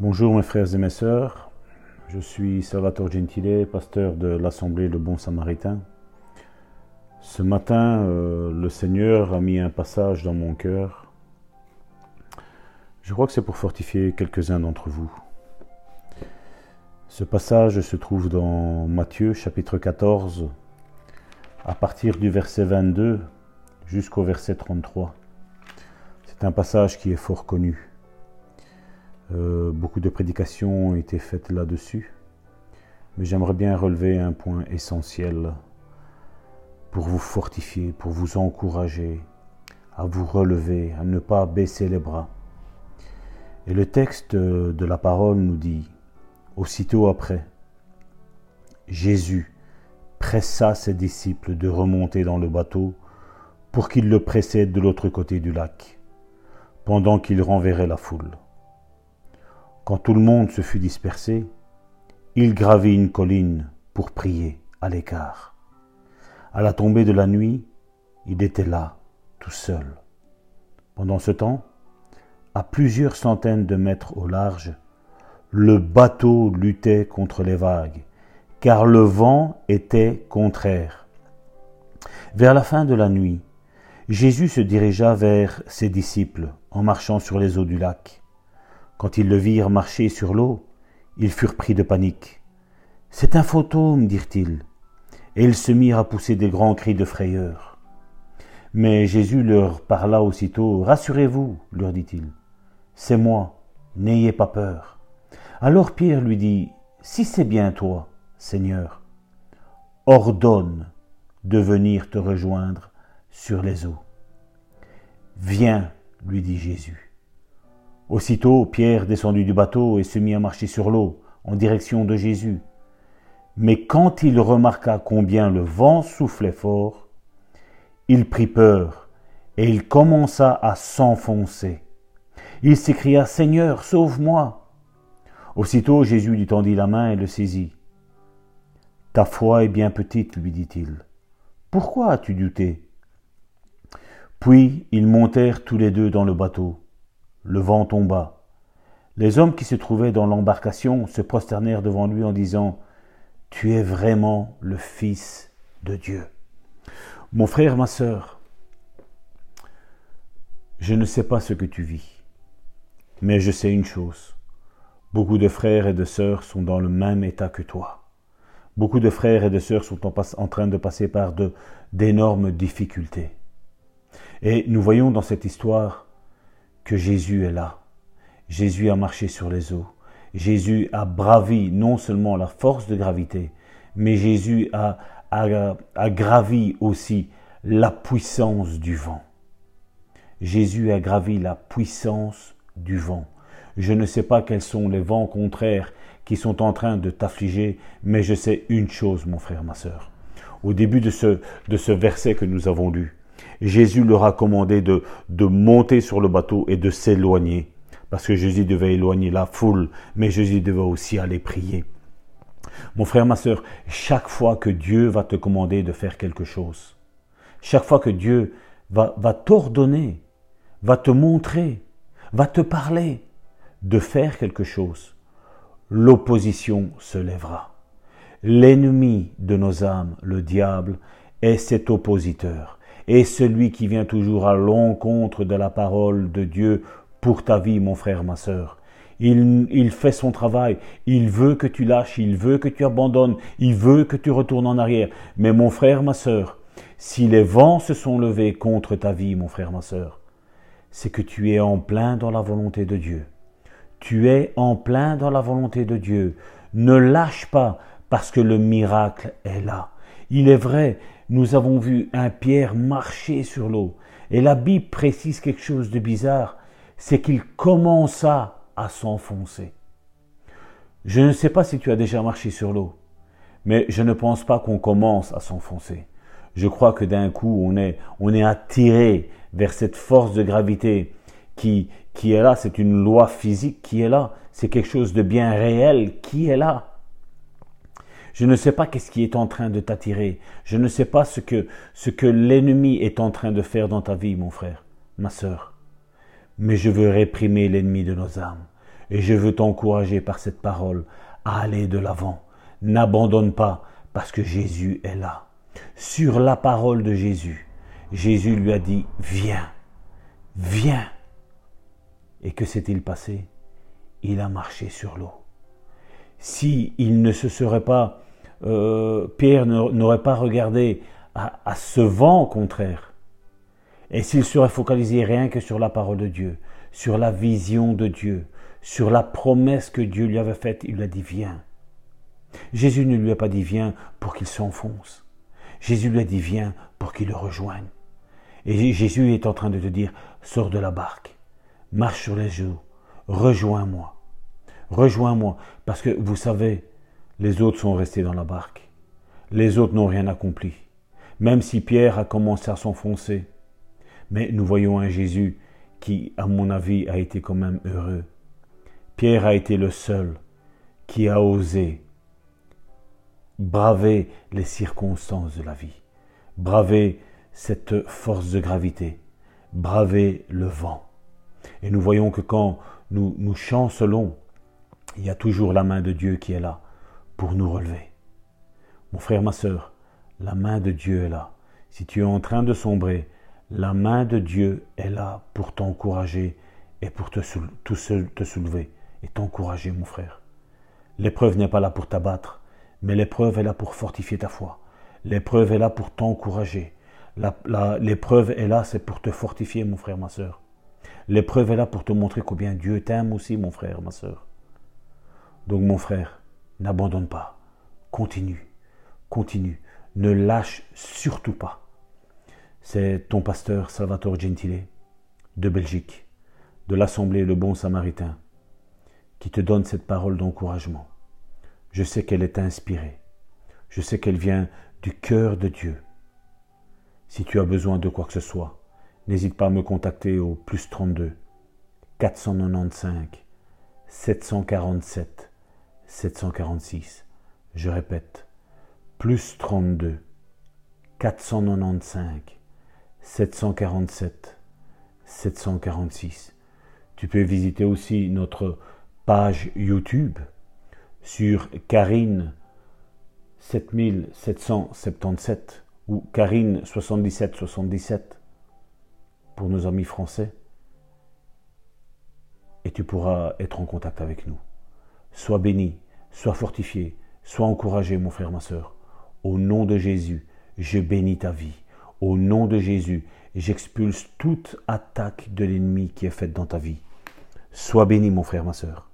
Bonjour mes frères et mes sœurs, je suis Salvatore Gentile, pasteur de l'Assemblée Le Bon Samaritain. Ce matin, euh, le Seigneur a mis un passage dans mon cœur. Je crois que c'est pour fortifier quelques-uns d'entre vous. Ce passage se trouve dans Matthieu chapitre 14, à partir du verset 22 jusqu'au verset 33. C'est un passage qui est fort connu. Euh, beaucoup de prédications ont été faites là-dessus, mais j'aimerais bien relever un point essentiel pour vous fortifier, pour vous encourager à vous relever, à ne pas baisser les bras. Et le texte de la parole nous dit, aussitôt après, Jésus pressa ses disciples de remonter dans le bateau pour qu'ils le précèdent de l'autre côté du lac, pendant qu'il renverrait la foule. Quand tout le monde se fut dispersé, il gravit une colline pour prier à l'écart. À la tombée de la nuit, il était là, tout seul. Pendant ce temps, à plusieurs centaines de mètres au large, le bateau luttait contre les vagues, car le vent était contraire. Vers la fin de la nuit, Jésus se dirigea vers ses disciples en marchant sur les eaux du lac. Quand ils le virent marcher sur l'eau, ils furent pris de panique. C'est un fantôme, dirent-ils, et ils se mirent à pousser des grands cris de frayeur. Mais Jésus leur parla aussitôt. Rassurez-vous, leur dit-il, c'est moi, n'ayez pas peur. Alors Pierre lui dit, Si c'est bien toi, Seigneur, ordonne de venir te rejoindre sur les eaux. Viens, lui dit Jésus. Aussitôt, Pierre descendit du bateau et se mit à marcher sur l'eau, en direction de Jésus. Mais quand il remarqua combien le vent soufflait fort, il prit peur et il commença à s'enfoncer. Il s'écria Seigneur, sauve-moi. Aussitôt Jésus lui tendit la main et le saisit. Ta foi est bien petite, lui dit-il. Pourquoi as-tu douté? Puis ils montèrent tous les deux dans le bateau le vent tomba. Les hommes qui se trouvaient dans l'embarcation se prosternèrent devant lui en disant Tu es vraiment le Fils de Dieu. Mon frère, ma sœur, je ne sais pas ce que tu vis, mais je sais une chose. Beaucoup de frères et de sœurs sont dans le même état que toi. Beaucoup de frères et de sœurs sont en, train de passer par d'énormes difficultés. Et nous voyons dans cette histoire que Jésus est là. Jésus a marché sur les eaux. Jésus a bravi non seulement la force de gravité, mais Jésus a, gravi aussi la puissance du vent. Jésus a gravi la puissance du vent. Je ne sais pas quels sont les vents contraires qui sont en train de t'affliger, mais je sais une chose, mon frère, ma sœur. Au début de ce, de ce verset que nous avons lu, Jésus leur a commandé de, monter sur le bateau et de s'éloigner. Parce que Jésus devait éloigner la foule, mais Jésus devait aussi aller prier. Mon frère, ma sœur, chaque fois que Dieu va te commander de faire quelque chose, chaque fois que Dieu va t'ordonner, va te montrer, va te parler de faire quelque chose, l'opposition se lèvera. L'ennemi de nos âmes, le diable, est cet oppositeur et celui qui vient toujours à l'encontre de la parole de Dieu pour ta vie, mon frère, ma sœur. Il, fait son travail, il veut que tu lâches, il veut que tu abandonnes, il veut que tu retournes en arrière. Mais mon frère, ma sœur, si les vents se sont levés contre ta vie, mon frère, ma sœur, c'est que tu es en plein dans la volonté de Dieu. Tu es en plein dans la volonté de Dieu. Ne lâche pas parce que le miracle est là. Il est vrai, nous avons vu un Pierre marcher sur l'eau. Et la Bible précise quelque chose de bizarre, c'est qu'il commença à s'enfoncer. Je ne sais pas si tu as déjà marché sur l'eau, mais je ne pense pas qu'on commence à s'enfoncer. Je crois que d'un coup, on est, on est attiré vers cette force de gravité qui, qui est là. C'est une loi physique qui est là. C'est quelque chose de bien réel qui est là. Je ne sais pas qu'est-ce qui est en train de t'attirer. Je ne sais pas ce que, ce que l'ennemi est en train de faire dans ta vie, mon frère, ma sœur. Mais je veux réprimer l'ennemi de nos âmes. Et je veux t'encourager par cette parole à aller de l'avant. N'abandonne pas parce que Jésus est là. Sur la parole de Jésus, Jésus lui a dit, viens, viens. Et que s'est-il passé? Il a marché sur l'eau. Si il ne se serait pas, euh, Pierre n'aurait pas regardé à, ce vent contraire, et s'il serait focalisé rien que sur la parole de Dieu, sur la vision de Dieu, sur la promesse que Dieu lui avait faite, il lui a dit viens. Jésus ne lui a pas dit viens pour qu'il s'enfonce. Jésus lui a dit viens pour qu'il le rejoigne. Et Jésus est en train de te dire sors de la barque, marche sur les eaux, rejoins-moi. Rejoins-moi parce que vous savez, les autres sont restés dans la barque. Les autres n'ont rien accompli. Même si Pierre a commencé à s'enfoncer, mais nous voyons un Jésus qui, à mon avis, a été quand même heureux. Pierre a été le seul qui a osé braver les circonstances de la vie, braver cette force de gravité, braver le vent. Et nous voyons que quand nous, nous chancelons, il y a toujours la main de Dieu qui est là pour nous relever. Mon frère, ma soeur, la main de Dieu est là. Si tu es en train de sombrer, la main de Dieu est là pour t'encourager et pour te, te soulever et t'encourager, mon frère. L'épreuve n'est pas là pour t'abattre, mais l'épreuve est là pour fortifier ta foi. L'épreuve est là pour t'encourager. L'épreuve est là, c'est pour te fortifier, mon frère, ma soeur. L'épreuve est là pour te montrer combien Dieu t'aime aussi, mon frère, ma soeur. Donc, mon frère, n'abandonne pas. Continue. Continue. Ne lâche surtout pas c'est ton pasteur Salvatore Gentile de Belgique, de l'Assemblée Le Bon Samaritain, qui te donne cette parole d'encouragement. Je sais qu'elle est inspirée. Je sais qu'elle vient du cœur de Dieu. Si tu as besoin de quoi que ce soit, n'hésite pas à me contacter au plus 32 495 747 746. Je répète, plus 32 495 747 746. Tu peux visiter aussi notre page YouTube sur Karine 7777 ou Karine 7777 pour nos amis français. Et tu pourras être en contact avec nous. Sois béni, sois fortifié, sois encouragé, mon frère, ma soeur. Au nom de Jésus, je bénis ta vie. Au nom de Jésus, j'expulse toute attaque de l'ennemi qui est faite dans ta vie. Sois béni, mon frère, ma soeur.